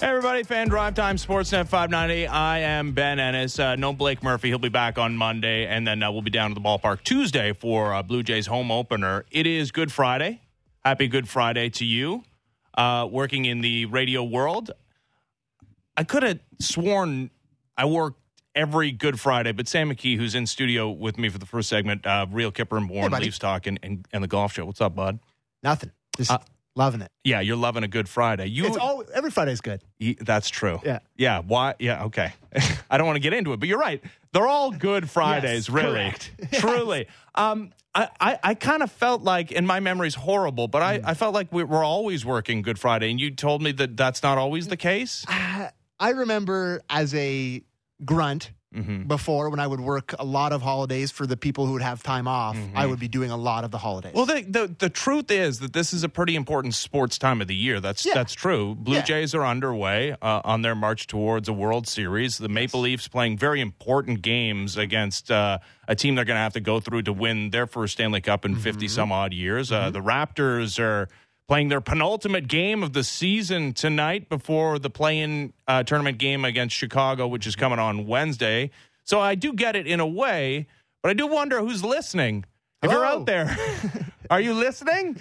Hey everybody, fan drive time, Sportsnet 590. I am Ben Ennis. Uh, no Blake Murphy. He'll be back on Monday, and then uh, we'll be down to the ballpark Tuesday for uh, Blue Jays home opener. It is Good Friday. Happy Good Friday to you. Uh, working in the radio world, I could have sworn I worked every Good Friday, but Sam McKee, who's in studio with me for the first segment, uh, Real Kyper and Bourne, buddy. Leafs Talk, and, and, and the golf show. What's up, bud? Nothing. Just Uh, loving it. Yeah, you're loving a Good Friday. You, It's all every Friday's good. Ye- That's true. Yeah. Yeah. Why? Yeah. Okay. I don't want to get into it, but you're right. They're all good Fridays, Yes, really. Truly. Um, I, I, I kind of felt like, and my memory's horrible, but I, I felt like we, we're always working Good Friday, and you told me that that's not always the case. I remember as a grunt Mm-hmm. before when I would work a lot of holidays for the people who would have time off. I would be doing a lot of the holidays. Well, the, the the truth is that this is a pretty important sports time of the year. That's Yeah. that's true. Blue Yeah. Jays are underway uh, on their march towards a World Series. The Maple Leafs playing very important games against uh, a team they're going to have to go through to win their first Stanley Cup in 50 Mm-hmm. some odd years. Uh, the Raptors are playing their penultimate game of the season tonight before the play-in uh, tournament game against Chicago, which is coming on Wednesday. So I do get it in a way, but I do wonder who's listening. If you're out there, are you listening?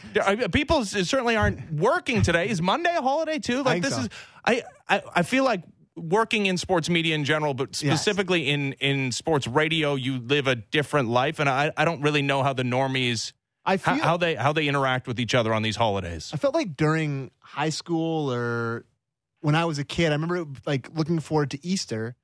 People certainly aren't working today. Is Monday a holiday too? Like this so. is. I, I I feel like working in sports media in general, but Yes. specifically in in sports radio, you live a different life, and I I don't really know how the normies I feel how, how they how they interact with each other on these holidays. I felt like during high school or when I was a kid, I remember like looking forward to Easter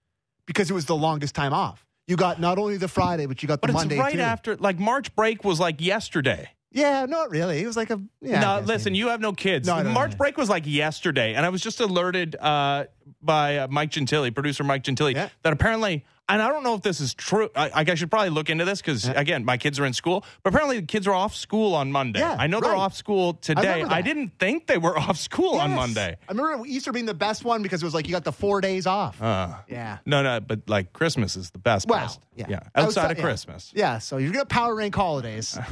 because it was the longest time off. You got not only the Friday, but you got the But it's Monday right too. after like March break was like yesterday. Yeah, not really. It was like a yeah. No, listen, maybe. you have no kids. No, March yeah. break was like yesterday, and I was just alerted uh, by uh, Mike Gentili, producer Mike Gentili, Yeah. that apparently, and I don't know if this is true. I, I- I should probably look into this because again, my kids are in school, but apparently the kids are off school on Monday. Yeah, I know they're off school today. remember I, didn't think they were off school on Monday. I remember Easter being the best one because it was like you got the four days off. Uh, yeah. no, no, but like Christmas is the best. Well, best. yeah. yeah, outside of yeah. Christmas. Yeah, so you're gonna power rank holidays.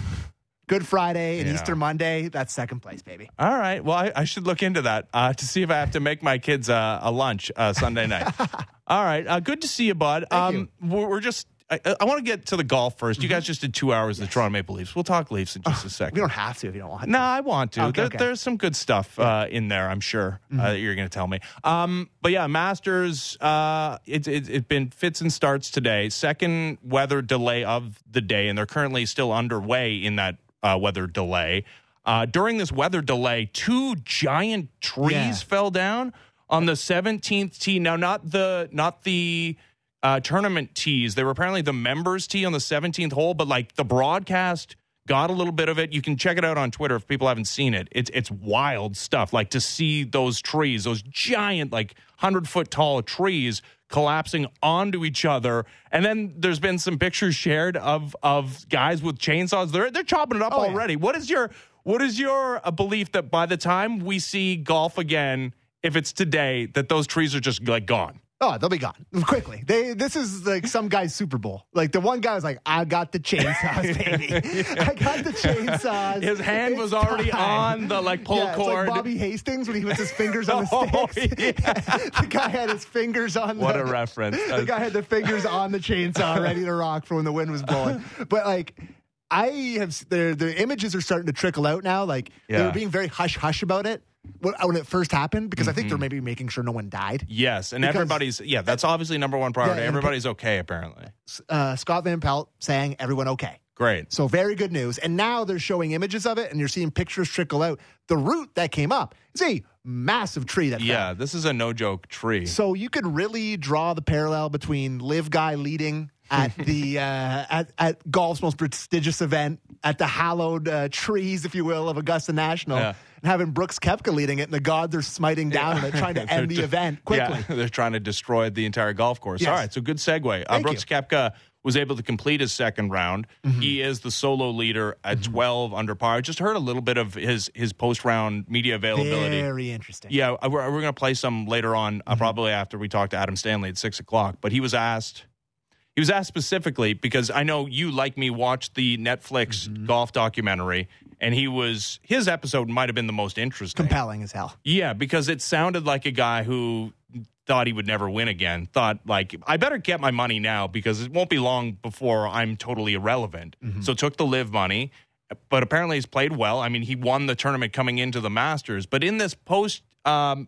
Good Friday and Yeah. Easter Monday. That's second place, baby. All right. Well, I, I should look into that uh, to see if I have to make my kids uh, a lunch uh, Sunday night. All right. Uh, good to see you, bud. um, We're, we're just. I, I want to get to the golf 1st You guys just did two hours of the Toronto Maple Leafs. We'll talk Leafs in just a second. We don't have to if you don't want. To. No, I want to. Okay, There- okay. There's some good stuff uh, in there, I'm sure, uh, that you're going to tell me. Um, but yeah, Masters, uh, it's it, it's been fits and starts today. Second weather delay of the day, and they're currently still underway in that uh, weather delay. Uh, during this weather delay, two giant trees Yeah. fell down on the 17th tee. Now, not the not the uh, tournament tees. They were apparently the members tee on the 17th hole, but like the broadcast got a little bit of it. You can check it out on Twitter if people haven't seen it. It's it's wild stuff. Like to see those trees, those giant like hundred foot tall trees collapsing onto each other. And then there's been some pictures shared of of guys with chainsaws. They're they're chopping it up Oh, yeah. already. What is your what is your uh, belief that by the time we see golf again, if it's today, that those trees are just like gone? Oh, they'll be gone quickly. They this is like some guy's Super Bowl. Like the one guy was like, "I got the chainsaws, baby. I got the chainsaws." His hand It's was already time." on the like pull yeah, it's cord. like Bobby Hastings when he puts his fingers on the Oh, sticks. the guy had his fingers on. What the, a reference. The guy had the fingers on the chainsaw, ready to rock for when the wind was blowing. But like. I have the the images are starting to trickle out now. Like they were being very hush hush about it when, when it first happened because I think they're maybe making sure no one died. Yes, and Because- everybody's yeah, that's obviously number one priority. Yeah, Everybody's okay apparently. Uh, Scott Van Pelt saying everyone okay. Great. So very good news. And now they're showing images of it, and you're seeing pictures trickle out. The root that came up is a massive tree that fell. Yeah, this is a no joke tree. So you could really draw the parallel between LIV Guy leading at the uh, at at golf's most prestigious event at the hallowed uh, trees, if you will, of Augusta National, Yeah. And having Brooks Koepka leading it, and the gods are smiting down on it, trying to end the event quickly. Yeah, they're trying to destroy the entire golf course. Yes. All right, so good segue. Uh, Brooks Koepka was able to complete his second round. Mm-hmm. He is the solo leader at 12 under par. I just heard a little bit of his his post round media availability. Very interesting. Yeah, uh, we're, we're going to play some later on, Mm-hmm. uh, probably after we talk to Adam Stanley at six o'clock. But he was asked, He was asked specifically because I know you, like me, watched the Netflix Mm-hmm. golf documentary, and he was his episode might have been the most interesting. Compelling as hell. Yeah, because it sounded like a guy who thought he would never win again. Thought like I better get my money now because it won't be long before I'm totally irrelevant. So took the LIV money, but apparently he's played well. I mean, he won the tournament coming into the Masters, but in this post um,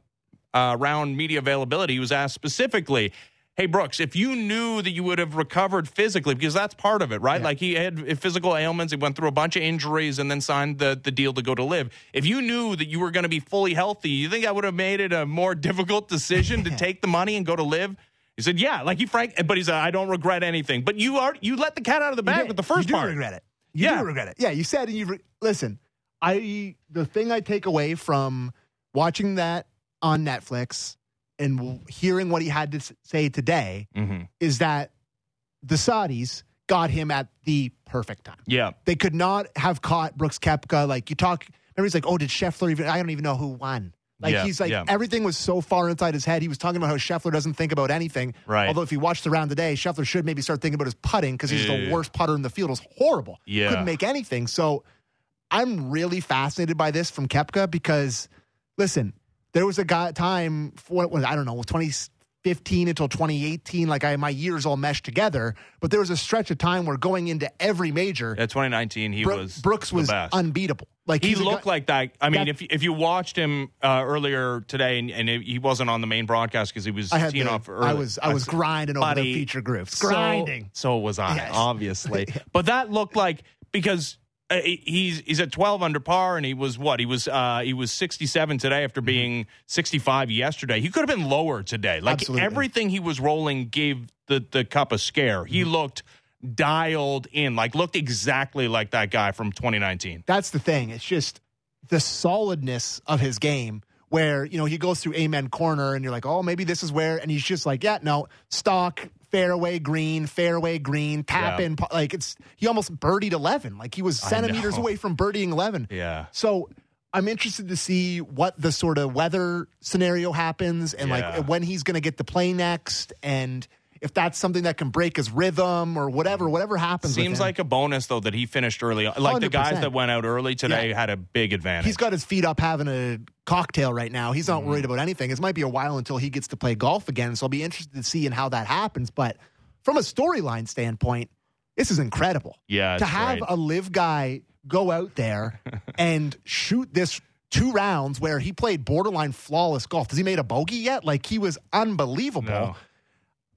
uh, round media availability, he was asked specifically. Hey Brooks, if you knew that you would have recovered physically, because that's part of it, right? Like he had physical ailments, he went through a bunch of injuries, and then signed the the deal to go to LIV. If you knew that you were going to be fully healthy, you think I would have made it a more difficult decision to take the money and go to LIV? He said, "Yeah." Like he frank, but he said, "I don't regret anything." But you are you let the cat out of the bag with the first you do part. regret it. You Yeah. do regret it. Yeah, you said and you re- listen. I the thing I take away from watching that on Netflix and hearing what he had to say today hmm is that the Saudis got him at the perfect time. Yeah, They could not have caught Brooks Koepka. Like you talk, everybody's like, "Oh, did Scheffler even?" I don't even know who won. Like Yeah, he's like yeah. everything was so far inside his head. He was talking about how Scheffler doesn't think about anything. Right. Although if you watch the round today, Scheffler should maybe start thinking about his putting because he's the worst putter in the field. It was horrible. Yeah. Couldn't make anything. So I'm really fascinated by this from Koepka because listen, there was a guy time for what was I don't know 2015 until 2018. Like I my years all meshed together, but there was a stretch of time where going into every major, yeah. 2019, he Bro- was Brooks was best. unbeatable. Like he looked guy- like that. I mean, That- if if you watched him uh, earlier today, and, and he wasn't on the main broadcast because he was I teeing off early. I was I was grinding over the feature groups, so- grinding. So, was I, Yes. obviously. But that looked like because Uh, he's he's at 12 under par, and he was what? He was uh, he was 67 today after mm-hmm. being 65 yesterday. He could have been lower today. Like Absolutely. everything he was rolling gave the the cup a scare. He mm-hmm. looked dialed in, like looked exactly like that guy from 2019. That's the thing. It's just the solidness of his game. Where you know he goes through Amen Corner, and you're like, oh, maybe this is where, and he's just like, yeah, no, stock, fairway green, fairway green, tap Yeah. in, like it's he almost birdied eleven, like he was centimeters away from birdieing eleven. Yeah. So I'm interested to see what the sort of weather scenario happens and Yeah. like when he's going to get to play next and if that's something that can break his rhythm or whatever, whatever happens. Seems like a bonus though that he finished early. Like the guys that went out early today Yeah. had a big advantage. he's got his feet up having a cocktail right now. He's not Mm-hmm. worried about anything. It might be a while until he gets to play golf again. So I'll be interested to see in how that happens. But from a storyline standpoint, this is incredible. Yeah, to have a LIV guy go out there and shoot this two rounds where he played borderline flawless golf. Has he made a bogey yet? Like he was unbelievable. No.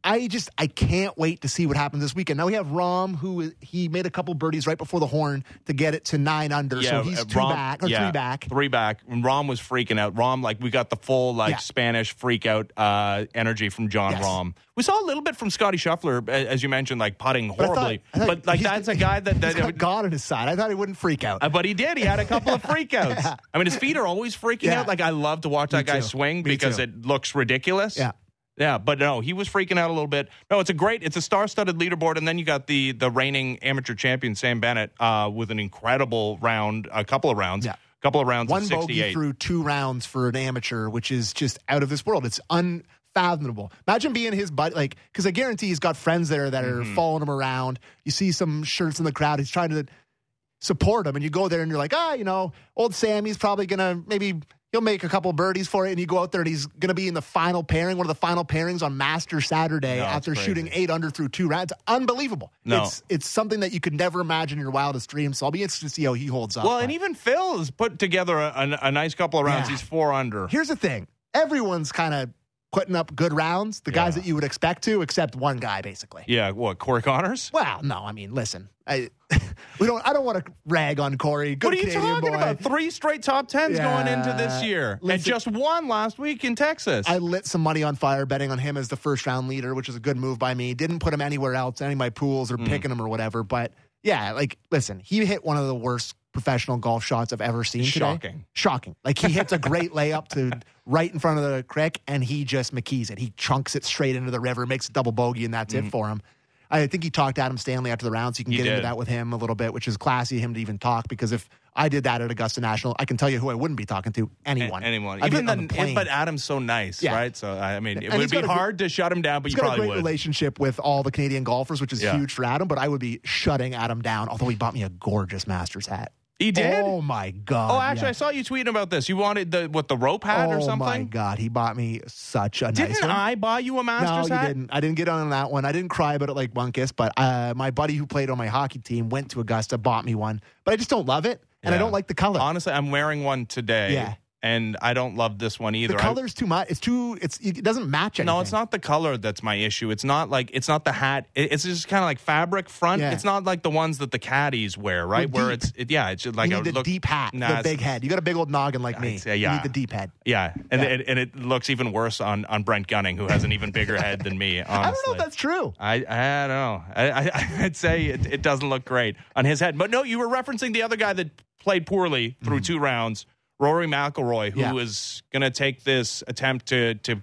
I just I can't wait to see what happens this weekend. Now we have Rahm, who he made a couple birdies right before the horn to get it to nine under, so he's uh, two Rahm- back or yeah, three back. Three back. And Rahm was freaking out. Rahm, like we got the full like Yeah. Spanish freak out uh, energy from Jon Yes. Rahm. We saw a little bit from Scotty Scheffler, as you mentioned, like putting But horribly. I thought But like that's a guy that he's that. got God on his side. I thought he wouldn't freak out. Uh, but he did. He had a couple of freakouts. I mean, his feet are always freaking Yeah. out. Like I love to watch Me that guy too. swing Me because too. it looks ridiculous. Yeah. Yeah, but no, he was freaking out a little bit. No, it's a great, it's a star-studded leaderboard, and then you got the the reigning amateur champion Sam Bennett uh, with an incredible round, a couple of rounds, Yeah. a couple of rounds, One bogey through two rounds for an amateur, which is just out of this world. It's unfathomable. Imagine being his buddy, like, because I guarantee he's got friends there that are Mm-hmm. following him around. You see some shirts in the crowd. He's trying to support him, and you go there and you're like, ah, you know, old Sammy's probably gonna maybe he'll make a couple birdies for it, and you go out there and he's gonna be in the final pairing, one of the final pairings on Master Saturday No, after shooting eight under through two rounds. Unbelievable. No. It's it's something that you could never imagine in your wildest dreams. So I'll be interested to see how he holds up. Well, and even Phil's put together a, a, a nice couple of rounds. Yeah. He's four under. Here's the thing: everyone's kind of putting up good rounds. The guys that you would expect to, except one guy, basically. Yeah, what Corey Conners? Well, no, I mean, listen, I we don't. I don't want to rag on Corey. Good What are you Canadian talking boy. about? Three straight top tens going into this Yeah. year, and just one last week in Texas. I lit some money on fire betting on him as the first round leader, which is a good move by me. Didn't put him anywhere else, any of my pools or hmm. picking him or whatever. But yeah, like listen, he hit one of the worst professional golf shots I've ever seen. today. Shocking. Shocking. Like he hits a great layup to right in front of the creek and he just McKees it. He chunks it straight into the river, makes a double bogey, and that's Mm-hmm. it for him. I think he talked to Adam Stanley after the round, so you can He get into that with him a little bit, which is classy of him to even talk. Because if I did that at Augusta National, I can tell you who I wouldn't be talking to. Anyone. A- anyone. I'd Even then, the but Adam's so nice, Yeah. right? So I mean, it would be a hard to shut him down, but He's you got a probably great would. relationship with all the Canadian golfers, which is Yeah. huge for Adam. But I would be shutting Adam down. Although he bought me a gorgeous Masters hat. He did. Oh my god! Oh, actually, yeah. I saw you tweeting about this. You wanted the what the rope hat or something. oh my god, he bought me such a nice Didn't one. I buy you a Masters no, you didn't. I didn't get on that one. I didn't cry about it like Bunkus, but uh, my buddy who played on my hockey team went to Augusta, bought me one, but I just don't love it, and I don't like the color. Honestly, I'm wearing one today. Yeah. And I don't love this one either. the I- color's too much. It's too. It's it doesn't match anything. no, it's not the color that's my issue. It's not like it's not the hat. It- It's just kind of like fabric front. Yeah. It's not like the ones that the caddies wear, right? Where it's it, yeah, it's just like you a need the look, deep hat, Nah, the big head. You got a big old noggin like me. I'd say, You yeah. need the deep head. Yeah, and Yeah. It, and it looks even worse on on Brent Gunning, who has an even bigger head than me. Honestly. I don't know if that's true. I, I don't know. I, I, I'd say it, it doesn't look great on his head. But no, you were referencing the other guy that played poorly through mm-hmm. two rounds, Rory McIlroy, who. Yeah. is going to take this attempt to to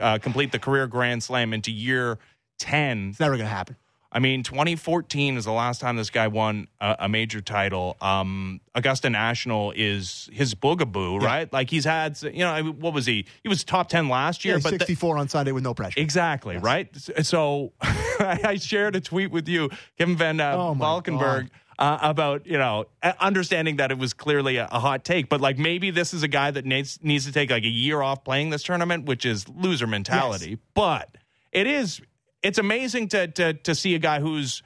uh, complete the career Grand Slam into year ten. It's never going to happen. I mean, 2014 is the last time this guy won a, a major title. Um, Augusta National is his boogaboo, Yeah. right? Like he's had, you know, what was he? He was top 10 last year, Yeah, but the- 64 on Sunday with no pressure. Exactly, right? So I shared a tweet with you, Kevin Van uh, Oh, Valkenburg, uh, about, you know, uh, understanding that it was clearly a, a hot take, but like maybe this is a guy that needs, needs to take like a year off playing this tournament, which is loser mentality. But it is, it's amazing to, to, to see a guy who's,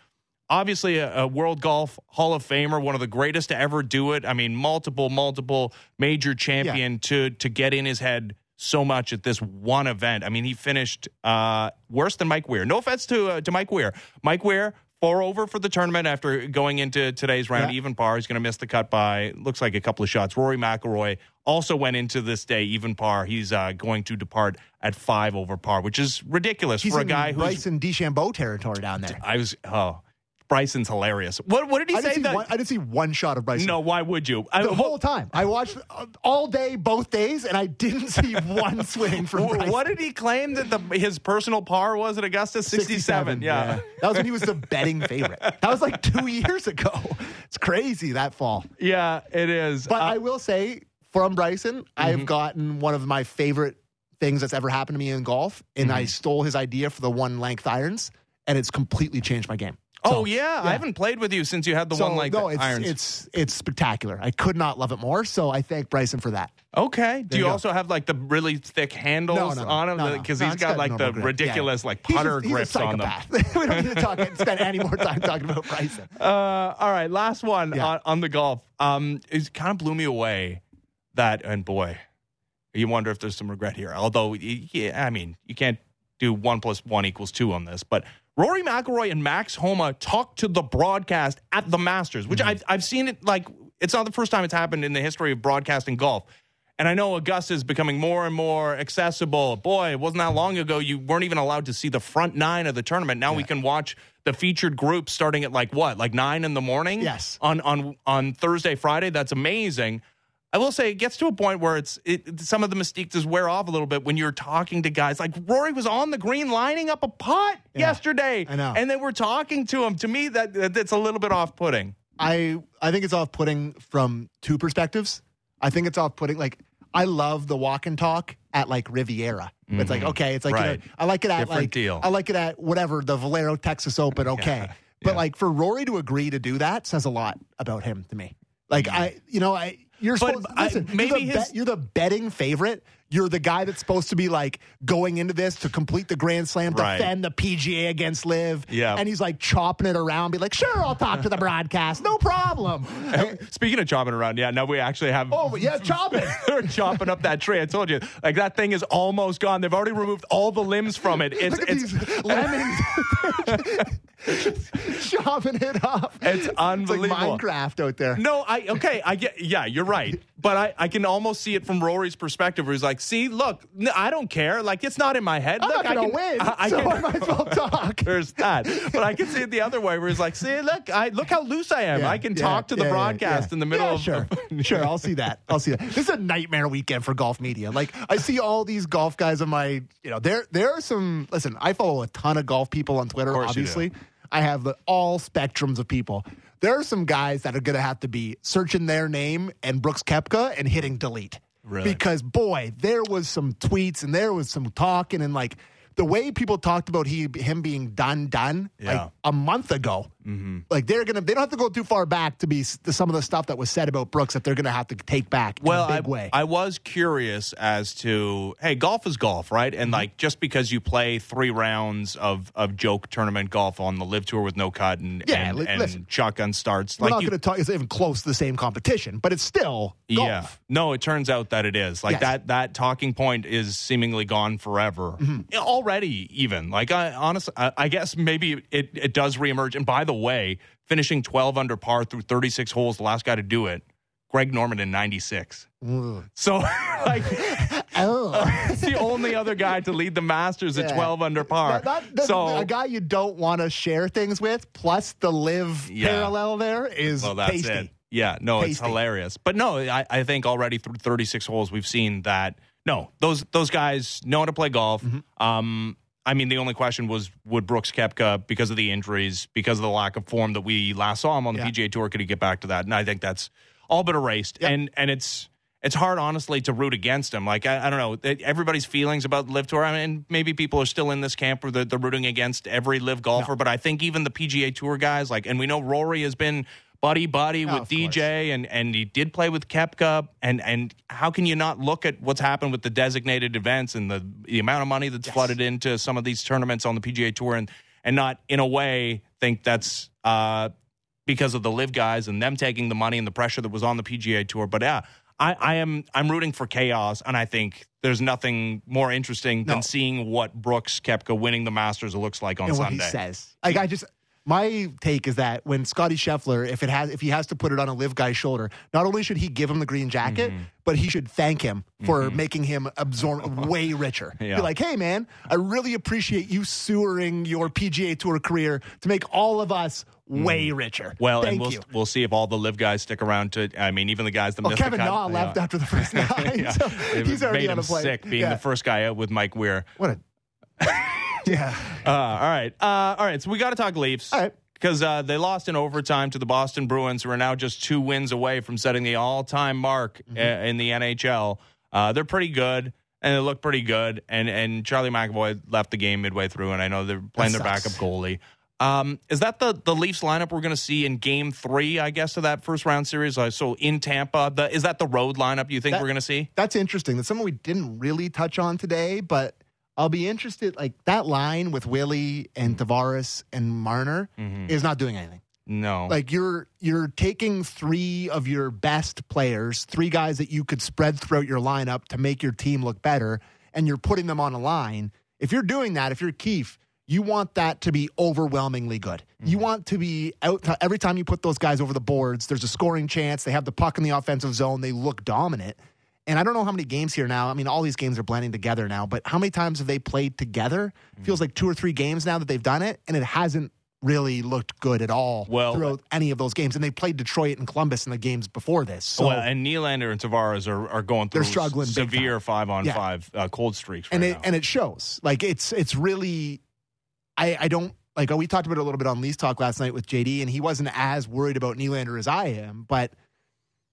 obviously a, a world golf hall of famer one of the greatest to ever do it. I mean multiple multiple major champion to to get in his head so much at this one event. I mean he finished uh worse than mike weir. No offense to uh, to mike weir. Mike weir four over for the tournament after going into today's round Yeah. even par he's going to miss the cut by looks like a couple of shots rory mcilroy also went into this day even par he's uh, going to depart at five over par which is ridiculous He's for a in guy who's Bryson DeChambeau territory down there. I was oh, Bryson's hilarious. What what did he I say? didn't, that, one, I didn't see one shot of Bryson. no, why would you? I, the whole time. I watched uh, all day, both days, and I didn't see one swing from Bryson. what did he claim that the his personal par was at Augusta? Sixty-seven. yeah. That was when he was the betting favorite. That was like two years ago. It's crazy that fall. Yeah, it is. But Uh, I will say, from Bryson, I've Mm-hmm. gotten one of my favorite things that's ever happened to me in golf, and Mm-hmm. I stole his idea for the one length irons, and it's completely changed my game. Oh So, yeah, I haven't played with you since you had the So, one like no, it's, irons. it's it's spectacular. I could not love it more. So I thank Bryson for that. okay. Do you you, also have like the really thick handles No, no, on him? Because he's it's got like the grip. ridiculous Yeah. like He's putter just- he's grips a on them. we don't need to talk, spend any more time talking about Bryson. Uh, all right, last one Yeah. on, on the golf. Um, it kind of blew me away. That and boy, you wonder if there's some regret here. Although, yeah, I mean, you can't do one plus one equals two on this. But Rory McIlroy and Max Homa talked to the broadcast at the Masters, which mm-hmm. I've I've seen it like it's not the first time it's happened in the history of broadcasting golf. And I know Augusta is becoming more and more accessible. Boy, it wasn't that long ago you weren't even allowed to see the front nine of the tournament. Now we can watch the featured group starting at like what, like nine in the morning? Yes. On on on Thursday, Friday. That's amazing. I will say it gets to a point where it's it, some of the mystique does wear off a little bit when you're talking to guys like Rory was on the green lining up a putt yesterday, I know. and they were talking to him. To me, that that- that's a little bit off putting. I I think it's off putting from two perspectives. I think it's off putting like I love the walk and talk at like Riviera. It's like mm-hmm. okay, it's like you know, I like it at Different like deal. I like it at whatever the Valero Texas Open. Okay, Yeah, but yeah. like for Rory to agree to do that says a lot about him to me. Like mm-hmm. I, you know, I you're But supposed I- listen. maybe you're, the his- you're the betting favorite. You're the guy that's supposed to be like going into this to complete the Grand Slam, Right. defend the PGA against LIV. Yeah. and he's like chopping it around, be like, "Sure, I'll talk to the broadcast, no problem." Speaking of chopping around, yeah, now we actually have. Oh, yeah, chopping. They're chopping up that tree. I told you, like that thing is almost gone. They've already removed all the limbs from it. It's it's lemons chopping it up. It's It's like unbelievable. Minecraft out there. no, I okay, I get. Yeah, you're right. but I, I can almost see it from Rory's perspective, where he's like, "See, look, n- I don't care. Like it's not in my head. I'm look, not I gonna can win, I, I so can, I might as well talk. There's that, but I can see it the other way, where he's like, "See, look, I look how loose I am. Yeah, I can yeah, talk to the yeah, yeah, broadcast in the middle of sure, sure. I'll see that. I'll see that. This is a nightmare weekend for golf media. Like I see all these golf guys on my, you know, there there are some. Listen, I follow a ton of golf people on Twitter. course you do. Obviously, I have the, all spectrums of people. There are some guys that are going to have to be searching their name and Brooks Koepka and hitting delete. Really? Because boy, there was some tweets and there was some talking and like the way people talked about he him being done done Yeah. like a month ago. Like they're gonna they don't have to go too far back to be to some of the stuff that was said about Brooks that they're gonna have to take back well, in a I, big way. I was curious as to hey, golf is golf, right? Mm-hmm. And like just because you play three rounds of of joke tournament golf on the LIV tour with no cut and Yeah, and, and listen. shotgun starts, We're like not you, going to talk. It's even close to the same competition, but it's still golf. Yeah. No, it turns out that it is. Like Yes. that that talking point is seemingly gone forever. Mm-hmm. Already even. Like I honestly I, I guess maybe it, it does reemerge. And by the way, finishing 12 under par through 36 holes, the last guy to do it, Greg Norman in 96. So like Oh, it's the only other guy to lead the Masters at 12 under par. That- that- so a guy you don't want to share things with, plus the LIV Yeah. parallel there is Well, that's tasty. it. Yeah, no, it's hilarious. But no, I, I think already through 36 holes, we've seen that. No, those those guys know how to play golf. Mm-hmm. Um, I mean, the only question was would Brooks Koepka, because of the injuries, because of the lack of form that we last saw him on the Yeah. PGA Tour, could he get back to that? And I think that's all but erased. Yep. And and it's it's hard, honestly, to root against him. Like I, I don't know, everybody's feelings about the LIV Tour. I mean, maybe people are still in this camp where they're, they're rooting against every LIV golfer. But I think even the PGA Tour guys, like, and we know Rory has been buddy buddy Oh, with course. DJ, and and he did play with Koepka. And and how can you not look at what's happened with the designated events and the the amount of money that's flooded into some of these tournaments on the PGA Tour, and and not in a way think that's. uh because of the LIV guys and them taking the money and the pressure that was on the PGA Tour. But yeah, I, I am I'm rooting for chaos, and I think there's nothing more interesting than No. seeing what Brooks Koepka winning the Masters looks like on and what Sunday. he says. Like I just my take is that when Scotty Scheffler, if it has if he has to put it on a LIV guy's shoulder, not only should he give him the green jacket, Mm-hmm. but he should thank him for making him absorb way richer. Yeah. Be like, hey man, I really appreciate you sewering your PGA tour career to make all of us way richer. Well, Thank and we'll you. we'll see if all the LIV guys stick around to. I mean, even the guys that Well, missed Kevin the left yeah. after the first nine. Yeah. so he's already made on him sick being yeah. the first guy out with Mike Weir. What a yeah. Uh, all right, uh, all right. So we got to talk Leafs. All right. Because uh, they lost in overtime to the Boston Bruins, who are now just two wins away from setting the all-time mark Mm-hmm. uh, in the NHL. Uh, they're pretty good, and they look pretty good. And and Charlie McAvoy left the game midway through, and I know they're playing That their sucks. backup goalie. Um, is that the the Leafs lineup we're going to see in Game Three? I guess of that first round series. Uh, so in Tampa, the, is that the road lineup you think That- we're going to see? That's interesting. That's something we didn't really touch on today, but I'll be interested. Like that line with Willie and Tavares and Marner Mm-hmm. is not doing anything. No. Like you're you're taking three of your best players, three guys that you could spread throughout your lineup to make your team look better, and you're putting them on a line. If you're doing that, if you're Keefe, you want that to be overwhelmingly good. You want to be out every time you put those guys over the boards. There's a scoring chance. They have the puck in the offensive zone. They look dominant. And I don't know how many games here now. I mean, all these games are blending together now, but how many times have they played together? Feels like two or three games now that they've done it, and it hasn't really looked good at all Well- throughout any of those games. And they played Detroit and Columbus in the games before this. So well, and Nylander and Tavares are, are going through They're struggling severe five on Yeah. five uh, cold streaks. and it now. and it shows. Like it's it's really I I don't like we talked about it a little bit on Lee's talk last night with JD and he wasn't as worried about Nylander as I am, but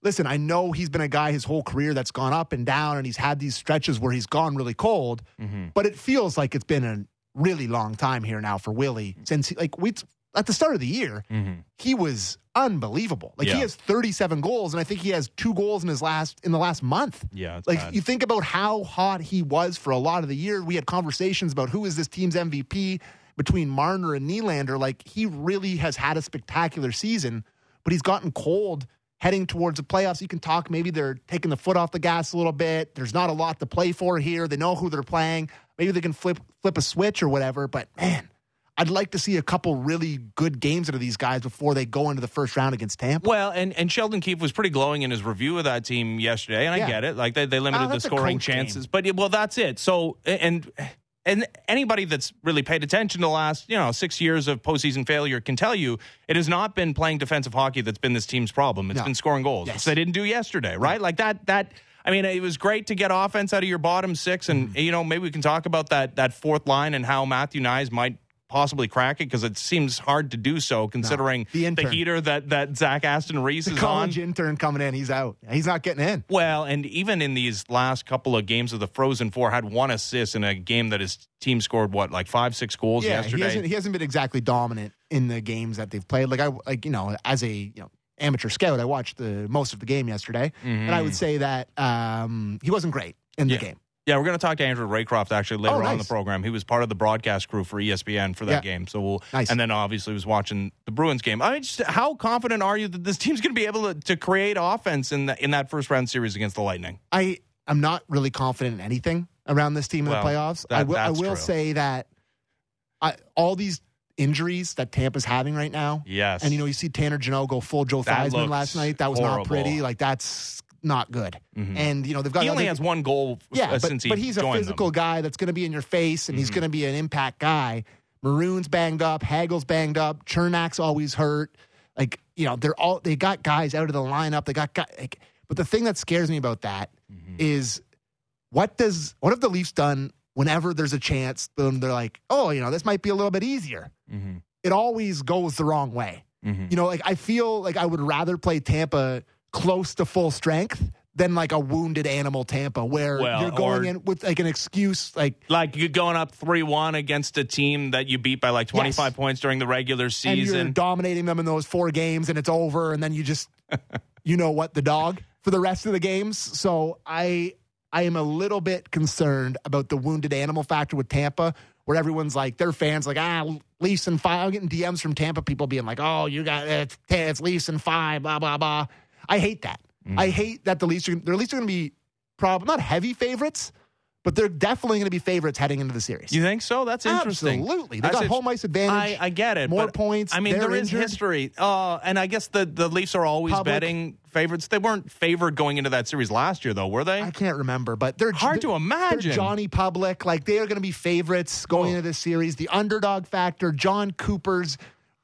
listen, I know he's been a guy his whole career that's gone up and down and he's had these stretches where he's gone really cold, Mm-hmm. but it feels like it's been a really long time here now for Willie since he, like we at the start of the year, Mm-hmm. he was unbelievable. Like Yeah. he has 37 goals and I think he has two goals in his last in the last month. yeah, Like bad. you think about how hot he was for a lot of the year. We had conversations about who is this team's MVP between Marner and Nylander. Like he really has had a spectacular season, but he's gotten cold heading towards the playoffs. You can talk maybe they're taking the foot off the gas a little bit. There's not a lot to play for here. They know who they're playing. Maybe they can flip flip a switch or whatever. But man, I'd like to see a couple really good games out of these guys before they go into the first round against Tampa. Well, and, and Sheldon Keefe was pretty glowing in his review of that team yesterday, and I Yeah. get it. Like they, they limited Oh, the scoring coach game. chances, but well, that's it. So and and anybody that's really paid attention to the last you know six years of postseason failure can tell you it has not been playing defensive hockey that's been this team's problem. It's No. been scoring goals, Yes. which they didn't do yesterday, right? Like that that. I mean, it was great to get offense out of your bottom six, and Mm-hmm. you know maybe we can talk about that that fourth line and how Matthew Knies might possibly crack it because it seems hard to do so considering the intern. heater that that Zach Aston Reese the is on. college intern coming in, he's out. He's not getting in. Well, and even in these last couple of games of the Frozen Four, had one assist in a game that his team scored what like five, six goals Yeah, he yesterday. hasn't, he hasn't been exactly dominant in the games that they've played. Like I like you know as a you know amateur scout, I watched the most of the game yesterday, and I would say that um, he wasn't great in the Mm-hmm. Yeah. game. Yeah, we're going to talk to Andrew Raycroft actually later Oh, on in the program. He was part of the broadcast crew for ESPN for that Yeah. game. So we'll Nice. and then obviously was watching the Bruins game. I mean, just how confident are you that this team's going to be able to, to create offense in the, in that first round series against the Lightning? I I'm not really confident in anything around this team in Well, the playoffs. that- I will I will true. say that I, all these injuries that Tampa's having right now, Yes, and you know you see Tanner Jeannot go full Joe That Theismann last night. That was not pretty. Like that's not good. Mhm. And you know they've got he only other- has one goal yeah, uh, but, but he's a physical them. guy that's going to be in your face, and he's Mhm. going to be an impact guy. Maroon's banged up, Hagel's banged up, Cernak's always hurt. Like you know, they're all they got guys out of the lineup. They got guys, like, but the thing that scares me about that is Mm-hmm. what does what have the Leafs done whenever there's a chance? Then they're like, oh, you know, this might be a little bit easier. Mhm. It always goes the wrong way. Mhm. You know, like I feel like I would rather play Tampa close to full strength than like a wounded animal Tampa where Well, you're going in with like an excuse like Like you're going up three one against a team that you beat by like twenty five Yes. points during the regular and you're season. dominating them in those four games and it's over and then you just you know what the dog for the rest of the games. So I I am a little bit concerned about the wounded animal factor with Tampa where everyone's like their fans like ah Leafs and five. I'm getting DMs from Tampa people being like oh you got it's, it's Leafs and five blah blah blah. I hate that. Mm-hmm. I hate that the Leafs are are going to be probably not heavy favorites, but they're definitely going to be favorites heading into the series. you think so? That's interesting. Absolutely, they That's got home ice advantage. I, I get it. more points. I mean, they're there is injured. history. Uh, and I guess the, the Leafs are always Public. betting favorites. They weren't favored going into that series last year, though, were they? I can't remember, but they're Hard to they're imagine. Johnny Public, like they are going to be favorites going Oh. into this series. The underdog factor, Jon Cooper's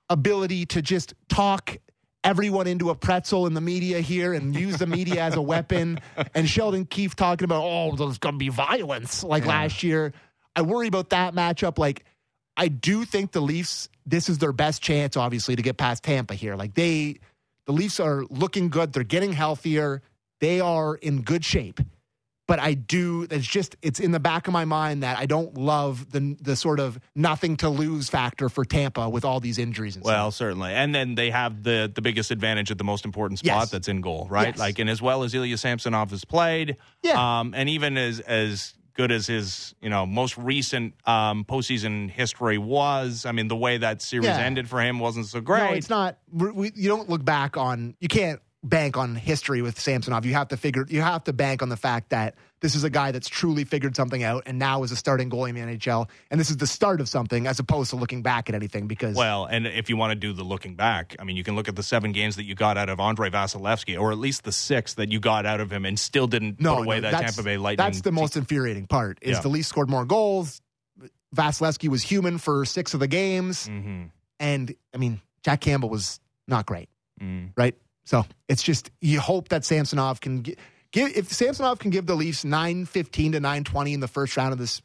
ability to just talk everyone into a pretzel in the media here and use the media as a weapon, and Sheldon Keefe talking about oh, there's going to be violence like Yeah. last year. I worry about that matchup. Like, I do think the Leafs. This is their best chance, obviously, to get past Tampa here. Like they, the Leafs are looking good. They're getting healthier. They are in good shape but I do. It's just it's in the back of my mind that I don't love the the sort of nothing to lose factor for Tampa with all these injuries. And stuff. well, stuff. certainly. And then they have the, the biggest advantage at the most important spot Yes. that's in goal, right? Yes. Like, and as well as Ilya Samsonov has played, Yeah. um, and even as as good as his you know most recent um, postseason history was, I mean, the way that series Yeah. ended for him wasn't so great. no, it's not. we, you don't look back on. You can't bank on history with Samsonov. You have to figure. You have to bank on the fact that this is a guy that's truly figured something out, and now is a starting goalie in the NHL, and this is the start of something as opposed to looking back at anything. Because Well, and if you want to do the looking back, I mean, you can look at the seven games that you got out of Andrei Vasilevskiy, or at least the six that you got out of him, and still didn't no, put away no, that Tampa Bay Lightning. That's the most infuriating part. Is Yeah. the Leafs scored more goals. Vasilevskiy was human for six of the games. hmm And I mean, Jack Campbell was not great, mm right? So it's just you hope that Samsonov can gi- give if Samsonov can give the Leafs nine fifteen to nine twenty in the first round of this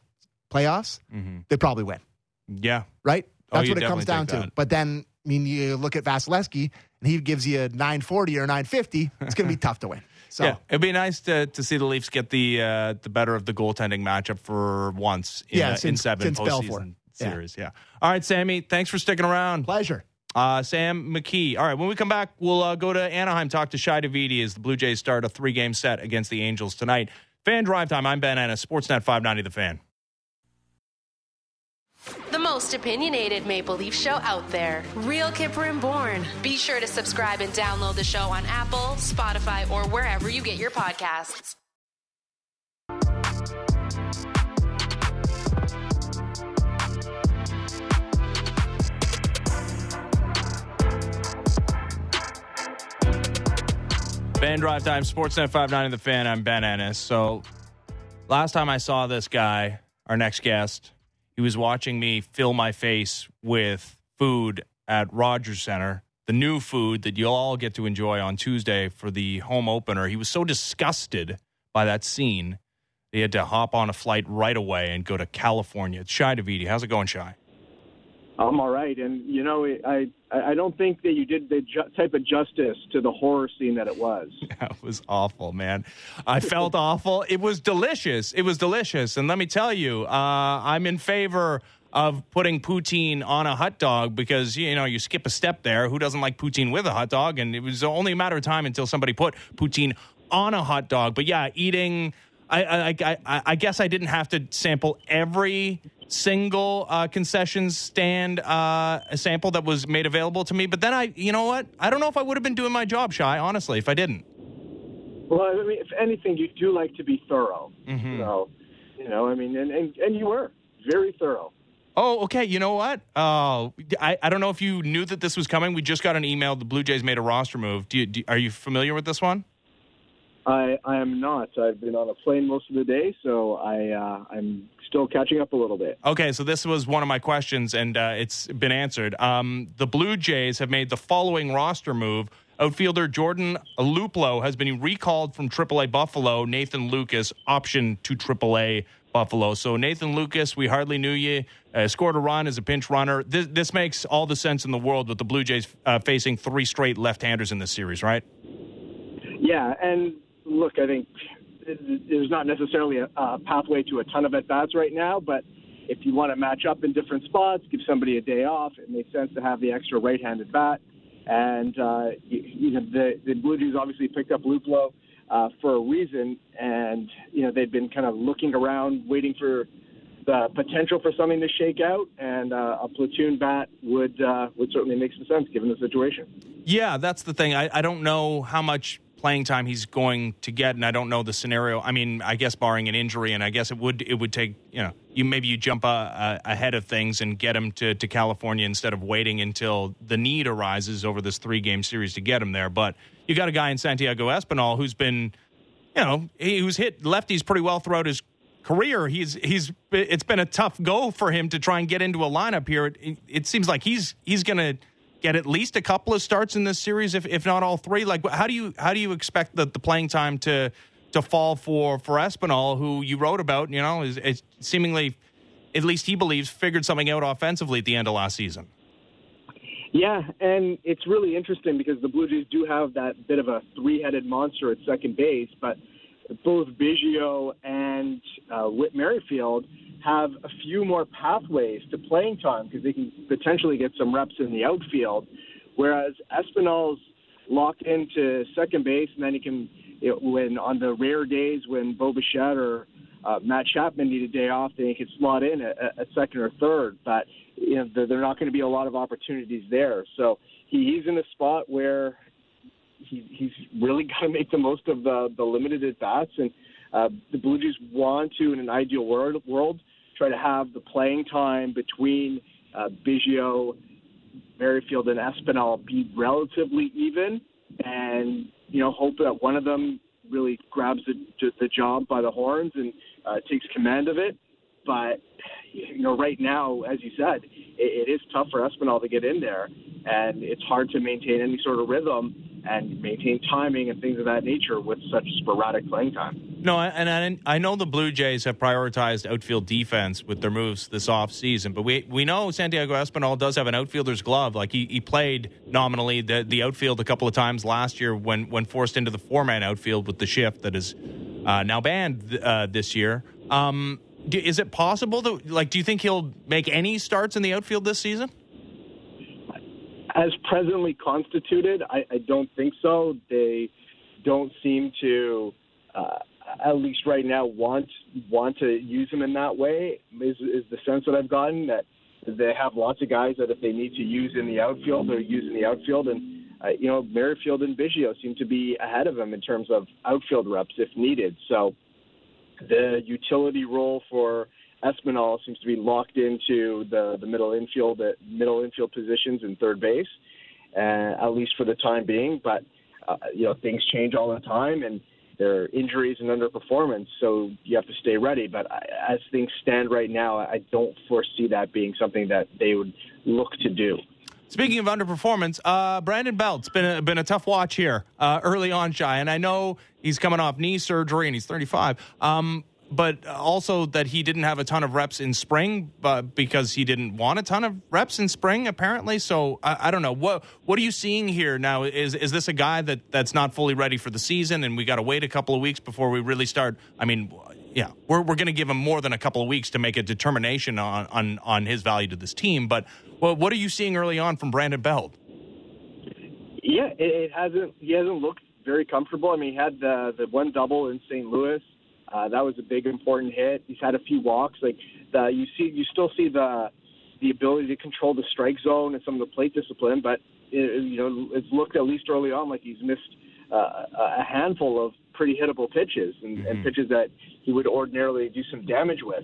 playoffs, hmm they probably win, Yeah. right? Oh, That's you what it comes down to. But then I mean, you look at Vasilevskiy and he gives you a nine forty or nine fifty. It's going to be tough to win. So Yeah, it'd be nice to, to see the Leafs get the uh, the better of the goaltending matchup for once in, Yeah, uh, in seven since postseason Yeah. series. Yeah. All right, Sammy, thanks for sticking around. pleasure. Uh, Sam McKee. All right, when we come back, we'll uh, go to Anaheim, talk to Shi Davidi as the Blue Jays start a three game set against the Angels tonight. Fan Drive Time. I'm Ben Ennis, Sportsnet 590 The Fan. The most opinionated Maple Leaf show out there. Real Kyper and Bourne. Be sure to subscribe and download the show on Apple, Spotify, or wherever you get your podcasts. Fan Drive Time, Sportsnet 590 The Fan. I'm Ben Ennis. So, last time I saw this guy, our next guest, he was watching me fill my face with food at Rogers Center, the new food that you'll all get to enjoy on Tuesday for the home opener. He was so disgusted by that scene, he had to hop on a flight right away and go to California. It's Shi Davidi. How's it going, Shi? I'm all right, and you know, I I don't think that you did the ju- type of justice to the horror scene that it was. That was awful, man. I felt awful. It was delicious. It was delicious, and let me tell you, uh, I'm in favor of putting poutine on a hot dog because you know you skip a step there. Who doesn't like poutine with a hot dog? And it was only a matter of time until somebody put poutine on a hot dog. But yeah, eating. I, I, I, I guess I didn't have to sample every single uh, concession stand uh, sample that was made available to me. But then I, you know what? I don't know if I would have been doing my job, Shi, honestly, if I didn't. Well, I mean, if anything, you do like to be thorough. Mm-hmm. So, you know, I mean, and, and, and you were very thorough. Oh, okay. You know what? Uh, I, I don't know if you knew that this was coming. We just got an email. The Blue Jays made a roster move. Do you, do, are you familiar with this one? I, I am not. I've been on a plane most of the day, so I uh, I'm still catching up a little bit. Okay, so this was one of my questions, and uh, it's been answered. Um, the Blue Jays have made the following roster move. Outfielder Jordan Luplow has been recalled from AAA Buffalo. Nathan Lukes option to AAA Buffalo. So Nathan Lukes, we hardly knew you. Uh, scored a run as a pinch runner. This, this, makes all the sense in the world with the Blue Jays uh, facing three straight left-handers in this series, right? Yeah, and look, I think there's not necessarily a, a pathway to a ton of at bats right now, but if you want to match up in different spots, give somebody a day off, it makes sense to have the extra right-handed bat. And uh, you, you know, the, the Blue Jays obviously picked up Luplow uh, for a reason, and you know they've been kind of looking around, waiting for the potential for something to shake out, and uh, a platoon bat would uh, would certainly make some sense given the situation. Yeah, that's the thing. I, I don't know how much playing time he's going to get, and I don't know the scenario. I mean, I guess barring an injury, and I guess it would it would take you know you maybe you jump uh, uh, ahead of things and get him to to California instead of waiting until the need arises over this three game series to get him there. But you got a guy in Santiago Espinal who's been, you know, he, who's hit lefties pretty well throughout his career. He's he's it's been a tough go for him to try and get into a lineup here. It, it seems like he's he's going to get at least a couple of starts in this series, if if not all three? Like, how do you how do you expect the, the playing time to to fall for for Espinal, who you wrote about? You know, is, is seemingly, at least he believes, figured something out offensively at the end of last season. Yeah, and it's really interesting because the Blue Jays do have that bit of a three-headed monster at second base, but both Biggio and uh, Whit Merrifield have a few more pathways to playing time because they can potentially get some reps in the outfield, whereas Espinal's locked into second base, and then he can, when on the rare days when Bo Bichette or uh, Matt Chapman need a day off, then he can slot in at, at second or third. But you know, there, there are not going to be a lot of opportunities there. So he, he's in a spot where he, he's really got to make the most of the, the limited at bats. And uh, the Blue Jays want to, in an ideal world, world try to have the playing time between uh, Biggio, Merrifield, and Espinal be relatively even, and you know hope that one of them really grabs the, the job by the horns and uh, takes command of it. But you know, right now, as you said, it, it is tough for Espinal to get in there, and it's hard to maintain any sort of rhythm and maintain timing and things of that nature with such sporadic playing time. No, and I, I know the Blue Jays have prioritized outfield defense with their moves this offseason, but we we know Santiago Espinal does have an outfielder's glove. Like he, he played nominally the, the outfield a couple of times last year when, when forced into the four man outfield with the shift that is uh, now banned uh, this year. Um, is it possible that, like, do you think he'll make any starts in the outfield this season? As presently constituted, I, I don't think so. They don't seem to, uh, at least right now, want want to use him in that way. Is, is the sense that I've gotten that they have lots of guys that if they need to use in the outfield, they're using the outfield, and uh, you know Merrifield and Biggio seem to be ahead of him in terms of outfield reps if needed. So the utility role for Espinal seems to be locked into the, the middle infield the middle infield positions in third base, uh, at least for the time being. But uh, you know things change all the time, and there are injuries and underperformance, so you have to stay ready. But as things stand right now, I don't foresee that being something that they would look to do. Speaking of underperformance, uh, Brandon Belt's been a, been a tough watch here uh, early on, Shi, and I know he's coming off knee surgery and he's 35. Um, but also that he didn't have a ton of reps in spring, but because he didn't want a ton of reps in spring, apparently. So I, I, don't know what what are you seeing here now? Is is this a guy that that's not fully ready for the season, and we got to wait a couple of weeks before we really start? I mean, yeah, we're we're going to give him more than a couple of weeks to make a determination on on on his value to this team. But well, what are you seeing early on from Brandon Belt? Yeah, it, it hasn't. He hasn't looked very comfortable. I mean, he had the the one double in St. Louis. Uh, that was a big important hit. He's had a few walks. Like the, you see, you still see the the ability to control the strike zone and some of the plate discipline, but it, you know it's looked at least early on like he's missed uh, a handful of pretty hittable pitches and, mm-hmm. and pitches that he would ordinarily do some damage with.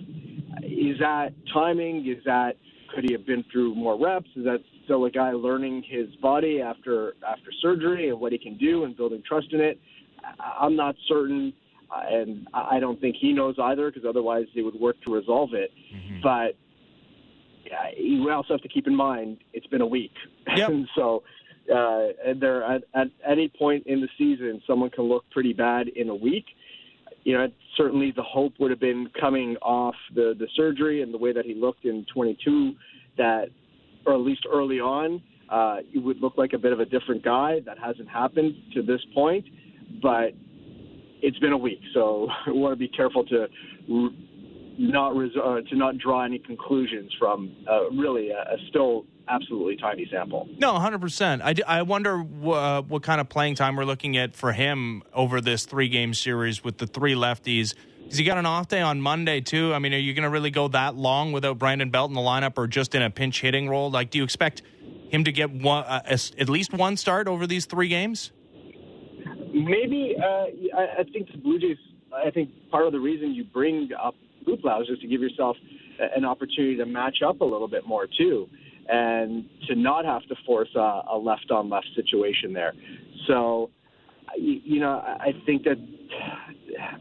Is that timing? Is that could he have been through more reps? Is that still a guy learning his body after after surgery and what he can do and building trust in it? I'm not certain and I don't think he knows either because otherwise they would work to resolve it. Mm-hmm. But you also have to keep in mind it's been a week, yep. and so uh, there at, at any point in the season, someone can look pretty bad in a week. You know, certainly the hope would have been coming off the the surgery and the way that he looked in 22 that, or at least early on, uh, he would look like a bit of a different guy. That hasn't happened to this point, but it's been a week, so we want to be careful to not res- uh, to not draw any conclusions from uh, really a, a, still absolutely tiny sample. No, 100%. I, d- I wonder uh, what kind of playing time we're looking at for him over this three game series with the three lefties. Has he got an off day on Monday, too? I mean, are you going to really go that long without Brandon Belt in the lineup or just in a pinch hitting role? Like, do you expect him to get one, uh, at least one start over these three games? Maybe uh, I, I think the Blue Jays. I think part of the reason you bring up Luplow is to give yourself an opportunity to match up a little bit more too, and to not have to force a, a left on left situation there. So, you know, I think that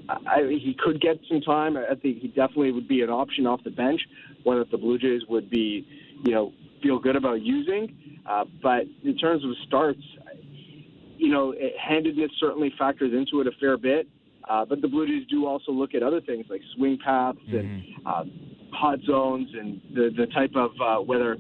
I, he could get some time. I think he definitely would be an option off the bench, one that the Blue Jays would be, you know, feel good about using. Uh, but in terms of starts, you know, handedness certainly factors into it a fair bit. Uh, but the Blue Jays do also look at other things like swing paths mm-hmm. and uh, hot zones and the, the type of uh, whether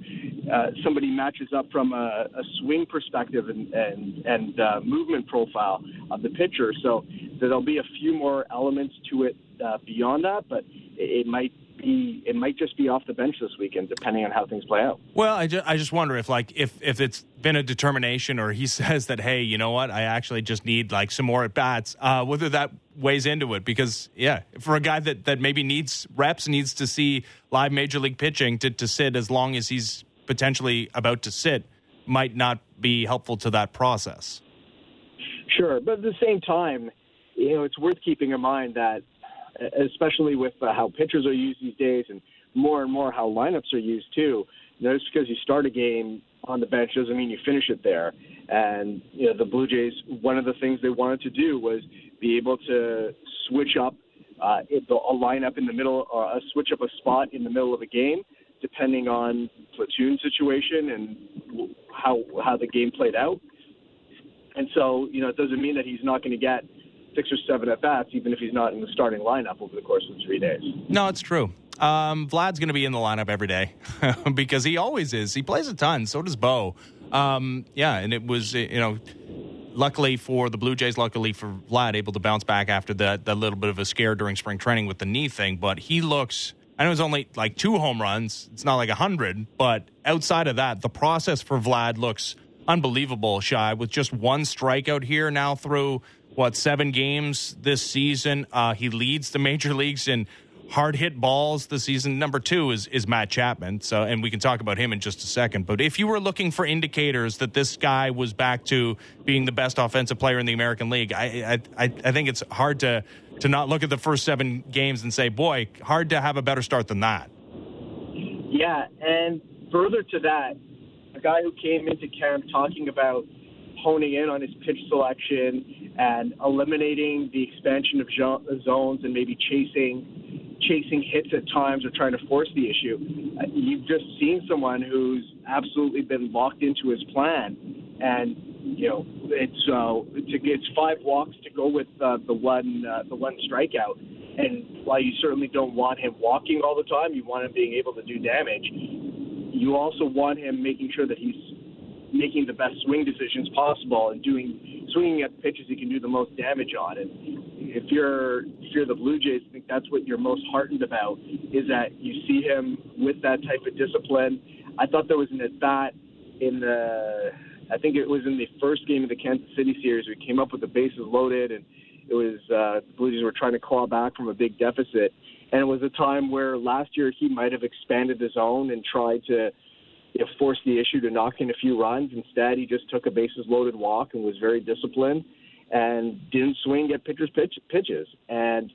uh, somebody matches up from a, a swing perspective and, and, and uh, movement profile of the pitcher. So there'll be a few more elements to it uh, beyond that, but it, it might be it might just be off the bench this weekend, depending on how things play out. Well, I just, I just wonder if like if if it's been a determination, or he says that hey, you know what, I actually just need like some more at bats. Uh, whether that weighs into it, because yeah, for a guy that that maybe needs reps, needs to see live major league pitching to to sit as long as he's potentially about to sit, might not be helpful to that process. Sure, but at the same time, you know, it's worth keeping in mind that especially with uh, how pitchers are used these days and more and more how lineups are used too. You know, just because you start a game on the bench doesn't mean you finish it there. And you know, the Blue Jays, one of the things they wanted to do was be able to switch up uh, a lineup in the middle, or uh, switch up a spot in the middle of a game, depending on platoon situation and how how the game played out. And so, you know, it doesn't mean that he's not going to get six or seven at bats, even if he's not in the starting lineup over the course of three days. No, it's true. Um, Vlad's going to be in the lineup every day because he always is. He plays a ton. So does Bo. Um, yeah, and it was you know, luckily for the Blue Jays, luckily for Vlad, able to bounce back after that that little bit of a scare during spring training with the knee thing. But he looks. I know it was only like two home runs. It's not like a hundred, but outside of that, the process for Vlad looks unbelievable. Shi with just one strikeout here now through what seven games this season. Uh, he leads the major leagues in hard hit balls this season. Number two is is Matt Chapman. So, and we can talk about him in just a second. But if you were looking for indicators that this guy was back to being the best offensive player in the American League, I I, I think it's hard to to not look at the first seven games and say, boy, hard to have a better start than that. Yeah, and further to that, a guy who came into camp talking about honing in on his pitch selection and eliminating the expansion of zones and maybe chasing chasing hits at times or trying to force the issue. Uh, you've just seen someone who's absolutely been locked into his plan, and you know it's uh, it's, it's five walks to go with uh, the one uh, the one strikeout. And while you certainly don't want him walking all the time, you want him being able to do damage. You also want him making sure that he's making the best swing decisions possible and doing swinging at the pitches he can do the most damage on. And if you're if you're the Blue Jays, I think that's what you're most heartened about is that you see him with that type of discipline. I thought there was an at bat in the I think it was in the first game of the Kansas City series. We came up with the bases loaded and it was uh, the Blue Jays were trying to claw back from a big deficit. And it was a time where last year he might have expanded his zone and tried to you know, force the issue to knock in a few runs. Instead, he just took a bases loaded walk and was very disciplined and didn't swing at pitchers' pitch, pitches. And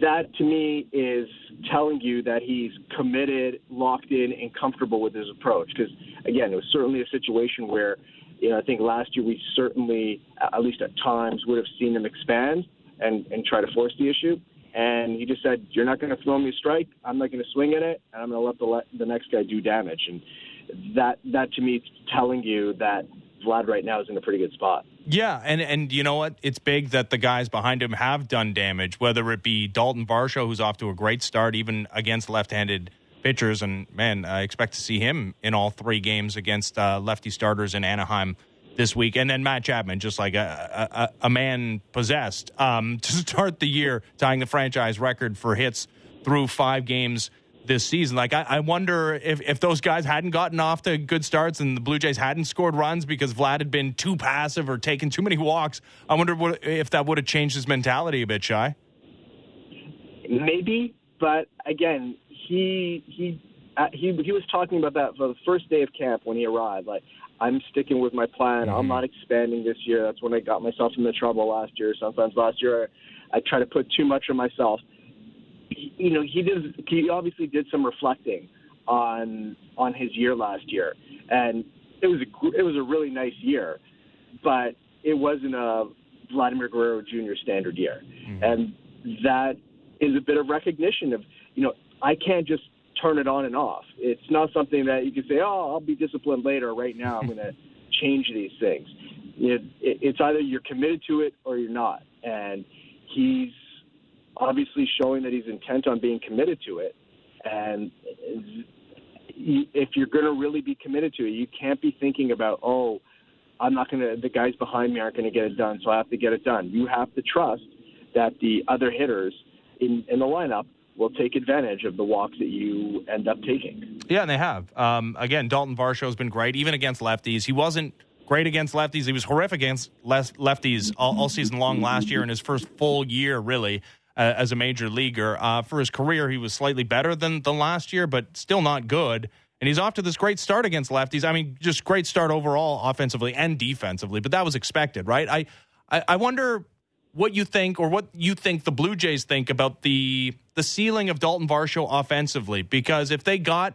that to me is telling you that he's committed, locked in, and comfortable with his approach. Because again, it was certainly a situation where, you know, I think last year we certainly, at least at times, would have seen him expand and and try to force the issue and he just said, "You're not going to throw me a strike. I'm not going to swing at it, and I'm going to let the le- the next guy do damage." And that that to me is telling you that Vlad right now is in a pretty good spot. Yeah, and and you know what? It's big that the guys behind him have done damage, whether it be Dalton Varsho, who's off to a great start, even against left-handed pitchers, and man, I expect to see him in all three games against uh, lefty starters in Anaheim this week, and then Matt Chapman, just like a, a, a man possessed, um, to start the year, tying the franchise record for hits through five games this season. Like, I, I, wonder if, if those guys hadn't gotten off to good starts and the Blue Jays hadn't scored runs because Vlad had been too passive or taken too many walks. I wonder what, if that would have changed his mentality a bit, Shi. Maybe, but again, he he he he was talking about that for the first day of camp when he arrived. Like, I'm sticking with my plan. Mm-hmm. I'm not expanding this year. That's when I got myself into trouble last year. Sometimes last year I, I try to put too much on myself. He, you know, he did. He obviously did some reflecting on on his year last year, and it was a it was a really nice year, but it wasn't a Vladimir Guerrero Jr. standard year, mm-hmm. and that is a bit of recognition of you know I can't just turn it on and off. It's not something that you can say, "Oh, I'll be disciplined later." Right now, I'm going to change these things. It, it, it's either you're committed to it or you're not, and he's obviously showing that he's intent on being committed to it. And if you're going to really be committed to it, you can't be thinking about, "Oh, I'm not going to. The guys behind me aren't going to get it done, so I have to get it done." You have to trust that the other hitters in, in the lineup will take advantage of the walk that you end up taking. Yeah, and they have. Um, again, Dalton Varsho has been great, even against lefties. He wasn't great against lefties. He was horrific against lefties all, all season long last year in his first full year, really. Uh, as a major leaguer, uh, for his career, he was slightly better than the last year, but still not good. And he's off to this great start against lefties. I mean, just great start overall, offensively and defensively. But that was expected, right? I, I, I wonder what you think or what you think the Blue Jays think about the the ceiling of Dalton Varsho offensively? Because if they got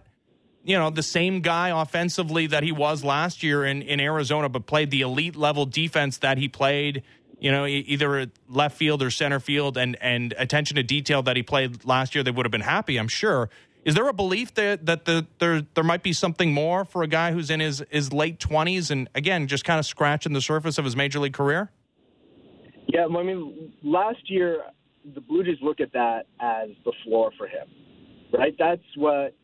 you know the same guy offensively that he was last year in in Arizona but played the elite level defense that he played you know either left field or center field and and attention to detail that he played last year they would have been happy I'm sure. Is there a belief that that the, there there might be something more for a guy who's in his his late 20s and again just kind of scratching the surface of his major league career yeah, I mean, last year the Blue Jays look at that as the floor for him, right? That's what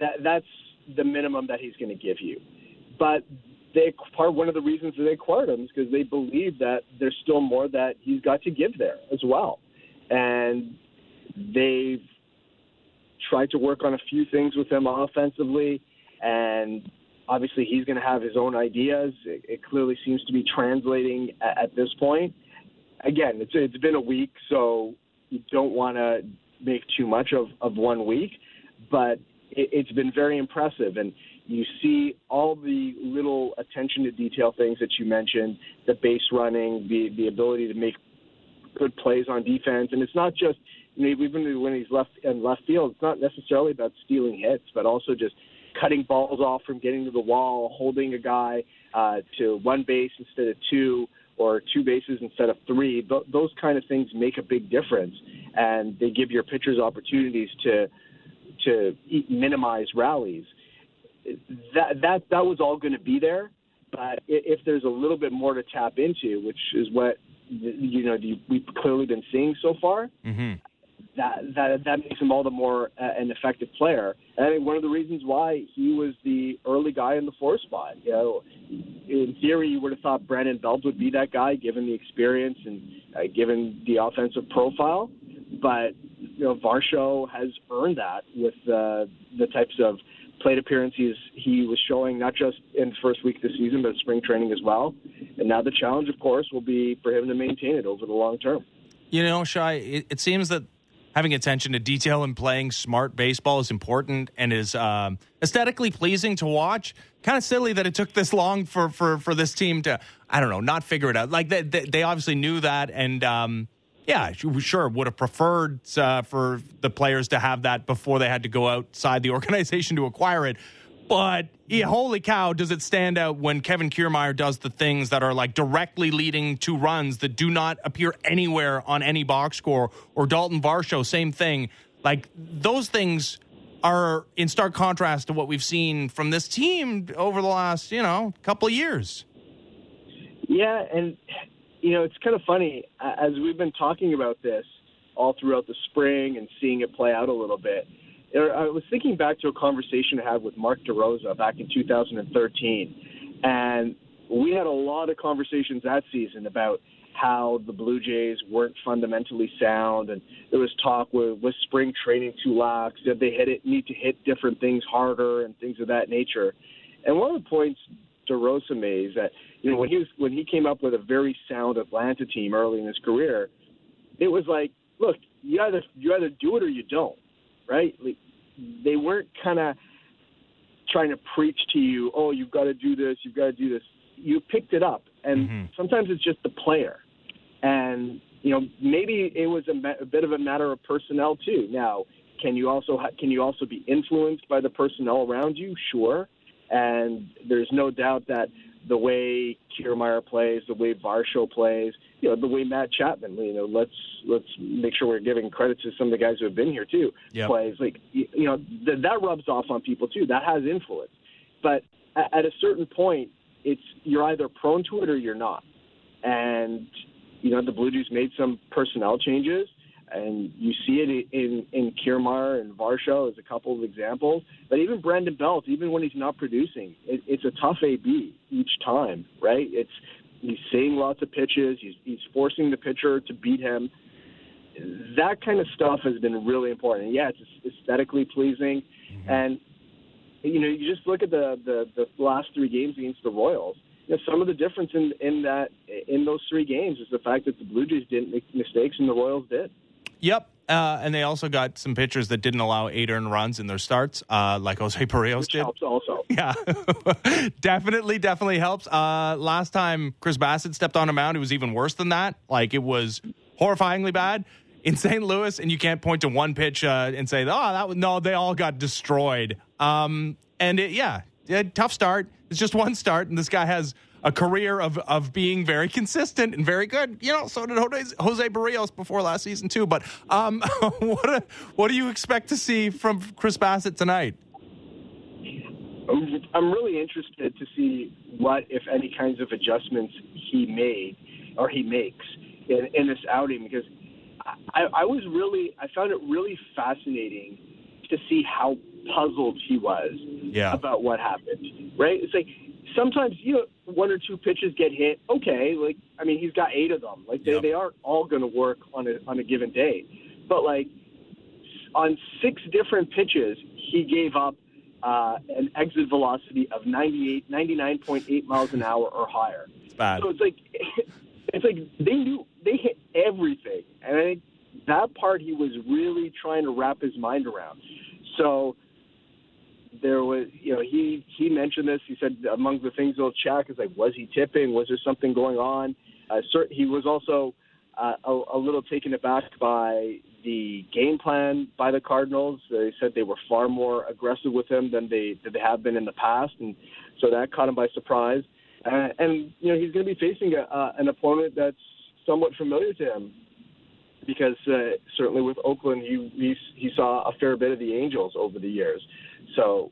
that that's the minimum that he's going to give you. But they part one of the reasons that they acquired him is because they believe that there's still more that he's got to give there as well, and they've tried to work on a few things with him offensively, and obviously he's going to have his own ideas. It, it clearly seems to be translating at, at this point again, it's it's been a week, so you don't want to make too much of of one week, but it, it's been very impressive, and you see all the little attention to detail things that you mentioned, the base running, the the ability to make good plays on defense, and it's not just you know even when he's left in left field, it's not necessarily about stealing hits, but also just cutting balls off from getting to the wall, holding a guy uh, to one base instead of two, or two bases instead of three. Th- those kind of things make a big difference, and they give your pitchers opportunities to to minimize rallies. That that that was all going to be there, but if there's a little bit more to tap into, which is what you know we've clearly been seeing so far, mm-hmm. That that that makes him all the more uh, an effective player. And I think one of the reasons why he was the early guy in the four spot. You know, in theory, you would have thought Brandon Belt would be that guy, given the experience and uh, given the offensive profile. But you know, Varsho has earned that with uh, the types of plate appearances he was showing, not just in the first week of the season, but spring training as well. And now the challenge, of course, will be for him to maintain it over the long term. You know, Shi, it, it seems that having attention to detail and playing smart baseball is important and is um, aesthetically pleasing to watch. Kind of silly that it took this long for, for, for this team to, I don't know, not figure it out. Like they, they, obviously knew that, and um, yeah, sure, would have preferred uh, for the players to have that before they had to go outside the organization to acquire it. But yeah, holy cow, does it stand out when Kevin Kiermaier does the things that are like directly leading to runs that do not appear anywhere on any box score, or Dalton Varsho, same thing. Like those things are in stark contrast to what we've seen from this team over the last, you know, couple of years. Yeah, and you know, it's kind of funny as we've been talking about this all throughout the spring and seeing it play out a little bit. I was thinking back to a conversation I had with Mark DeRosa back in 2013, and we had a lot of conversations that season about how the Blue Jays weren't fundamentally sound, and there was talk with, with spring training too lax. Did they hit it need to hit different things harder and things of that nature? And one of the points DeRosa made is that you know when he was when he came up with a very sound Atlanta team early in his career, it was like, look, you either you either do it or you don't, right? Like, they weren't kind of trying to preach to you, oh, you've got to do this, you've got to do this. You picked it up, and mm-hmm. sometimes it's just the player, and you know maybe it was a, a bit of a matter of personnel too. Now, can you also ha- can you also be influenced by the personnel around you? Sure, and there's no doubt that the way Kiermaier plays, the way Varsho plays, you know, the way Matt Chapman, you know, let's let's make sure we're giving credit to some of the guys who have been here too. Yep. Plays like you know th- that rubs off on people too. That has influence, but at, at a certain point, it's you're either prone to it or you're not. And you know, the Blue Jays made some personnel changes and you see it in in Kiermaier and Varsho as a couple of examples. But even Brandon Belt, even when he's not producing, it, it's a tough AB each time, right? It's he's seeing lots of pitches. He's he's forcing the pitcher to beat him. That kind of stuff has been really important. And yeah, it's aesthetically pleasing, mm-hmm. and you know you just look at the, the the last three games against the Royals. You know, some of the difference in in that in those three games is the fact that the Blue Jays didn't make mistakes and the Royals did. Yep. Uh, and they also got some pitchers that didn't allow eight earned runs in their starts, uh, like Jose Berrios Which did. Helps also. Yeah, definitely, definitely helps. Uh, last time Chris Bassitt stepped on a mound, it was even worse than that. Like it was horrifyingly bad in St. Louis, and you can't point to one pitch uh, and say, "Oh, that was no." They all got destroyed. Um, and it, yeah, tough start. It's just one start, and this guy has a career of of being very consistent and very good. You know, so did Jose, Jose Berrios before last season too. But um, what a, what do you expect to see from Chris Bassitt tonight? I'm really interested to see what, if any, kinds of adjustments he made or he makes in, in this outing because I, I was really I found it really fascinating to see how puzzled he was yeah. about what happened. Right? It's like sometimes you know one or two pitches get hit. Okay, like I mean he's got eight of them. Like they, yep. they aren't all going to work on a on a given day, but like on six different pitches he gave up uh, an exit velocity of 98, 99.8 miles an hour or higher. It's bad. So it's like it's like they knew they hit everything, and I think that part he was really trying to wrap his mind around. So there was, you know, he he mentioned this. He said among the things they'll check is like, was he tipping? Was there something going on? Uh, he was also uh, a, a little taken aback by the game plan by the Cardinals. They said they were far more aggressive with him than they than they have been in the past, and so that caught him by surprise. Uh, and you know he's going to be facing a, uh, an opponent that's somewhat familiar to him because uh, certainly with Oakland, he, he he saw a fair bit of the Angels over the years. So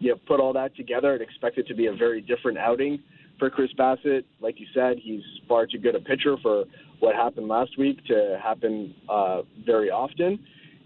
you put all that together and expect it to be a very different outing for Chris Bassitt. Like you said, he's far too good a pitcher for what happened last week to happen uh, very often.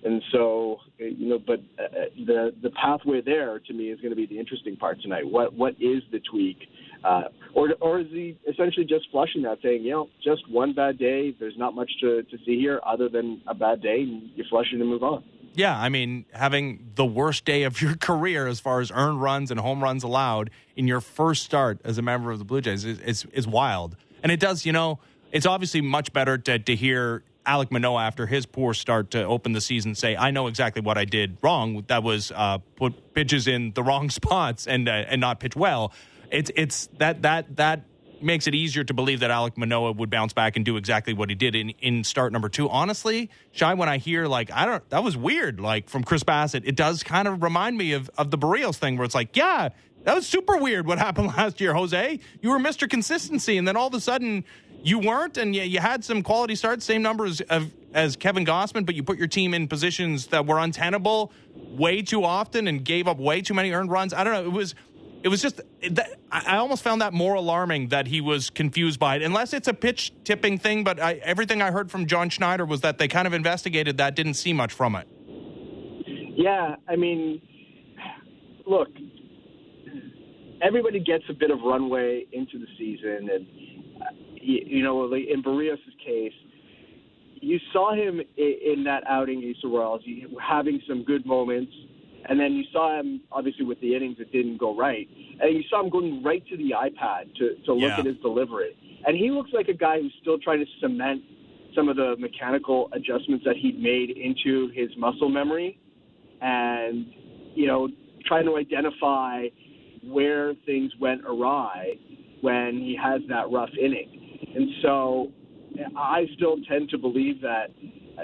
And so, you know, but uh, the the pathway there to me is going to be the interesting part tonight. What what is the tweak, uh, or or is he essentially just flushing that, saying, you know, just one bad day. There's not much to to see here other than a bad day, and you flush it and move on. Yeah, I mean, having the worst day of your career as far as earned runs and home runs allowed in your first start as a member of the Blue Jays is is, is wild, and it does, you know, it's obviously much better to to hear Alec Manoah after his poor start to open the season say, "I know exactly what I did wrong. That was uh, put pitches in the wrong spots and uh, and not pitch well." It's it's that that that makes it easier to believe that Alec Manoah would bounce back and do exactly what he did in, in start number two. Honestly, Shi, when I hear like I don't that was weird, like from Chris Bassitt, it does kind of remind me of of the Berrios thing where it's like, yeah, that was super weird what happened last year, Jose. You were Mr. Consistency, and then all of a sudden you weren't, and you, you had some quality starts, same numbers of, as Kevin Gausman, but you put your team in positions that were untenable way too often and gave up way too many earned runs. I don't know. It was it was just I almost found that more alarming that he was confused by it, unless it's a pitch tipping thing. But I, everything I heard from John Schneider was that they kind of investigated that, didn't see much from it. Yeah, I mean, look, everybody gets a bit of runway into the season, and you know, in Berrios' case, you saw him in that outing against the having some good moments, and then you saw him obviously with the innings that didn't go right, and you saw him going right to the iPad to to look yeah. at his delivery, and he looks like a guy who's still trying to cement some of the mechanical adjustments that he'd made into his muscle memory, and you know, trying to identify where things went awry when he has that rough inning. And so I still tend to believe that,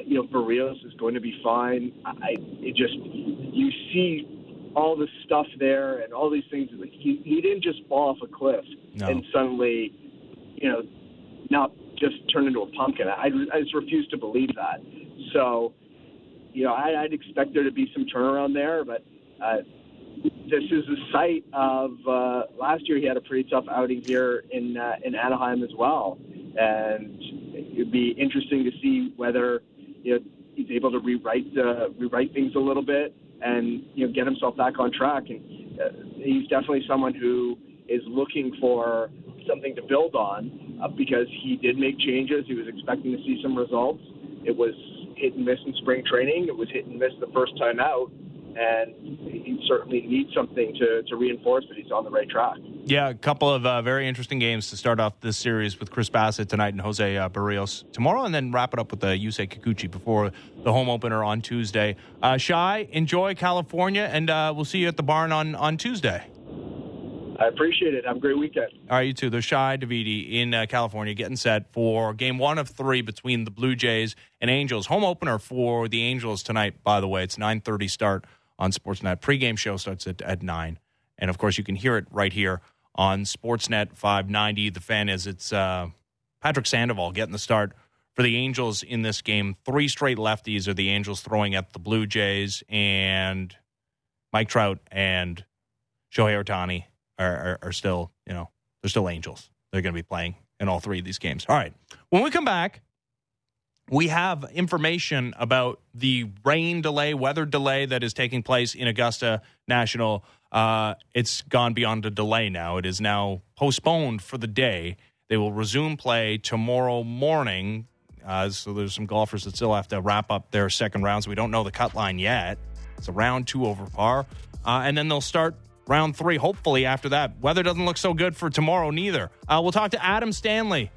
you know, Berrios is going to be fine. I, it just, you see all the stuff there and all these things. Like he, he didn't just fall off a cliff no. and suddenly, you know, not just turn into a pumpkin. I, I just refuse to believe that. So, you know, I, I'd expect there to be some turnaround there, but uh, this is the site of uh, last year. He had a pretty tough outing here in uh, in Anaheim as well, and it'd be interesting to see whether you know he's able to rewrite uh, rewrite things a little bit and you know get himself back on track. And uh, he's definitely someone who is looking for something to build on uh, because he did make changes. He was expecting to see some results. It was hit and miss in spring training. It was hit and miss the first time out and he certainly needs something to, to reinforce that he's on the right track. Yeah, a couple of uh, very interesting games to start off this series with Chris Bassitt tonight and Jose uh, Berrios tomorrow, and then wrap it up with the uh, Yusei Kikuchi before the home opener on Tuesday. Uh, Shi, enjoy California, and uh, we'll see you at the barn on, on Tuesday. I appreciate it. Have a great weekend. All right, you too. There's Shi Davidi in uh, California getting set for game one of three between the Blue Jays and Angels. Home opener for the Angels tonight, by the way. It's 9.30 start on Sportsnet. Pre-game show starts at, at 9. And, of course, you can hear it right here on Sportsnet 590. The fan is it's uh, Patrick Sandoval getting the start for the Angels in this game. Three straight lefties are the Angels throwing at the Blue Jays, and Mike Trout and Shohei Ohtani are, are, are still, you know, they're still Angels. They're going to be playing in all three of these games. All right. When we come back, we have information about the rain delay, weather delay that is taking place in Augusta National. Uh, it's gone beyond a delay now. It is now postponed for the day. They will resume play tomorrow morning. Uh, so there's some golfers that still have to wrap up their second rounds. We don't know the cut line yet. It's a round two over par. Uh, and then they'll start round three, hopefully, after that. Weather doesn't look so good for tomorrow, neither. Uh, we'll talk to Adam Stanley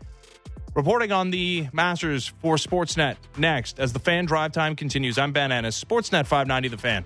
Reporting on the Masters for Sportsnet next as the fan drive time continues. I'm Ben Ennis, Sportsnet 590 The Fan.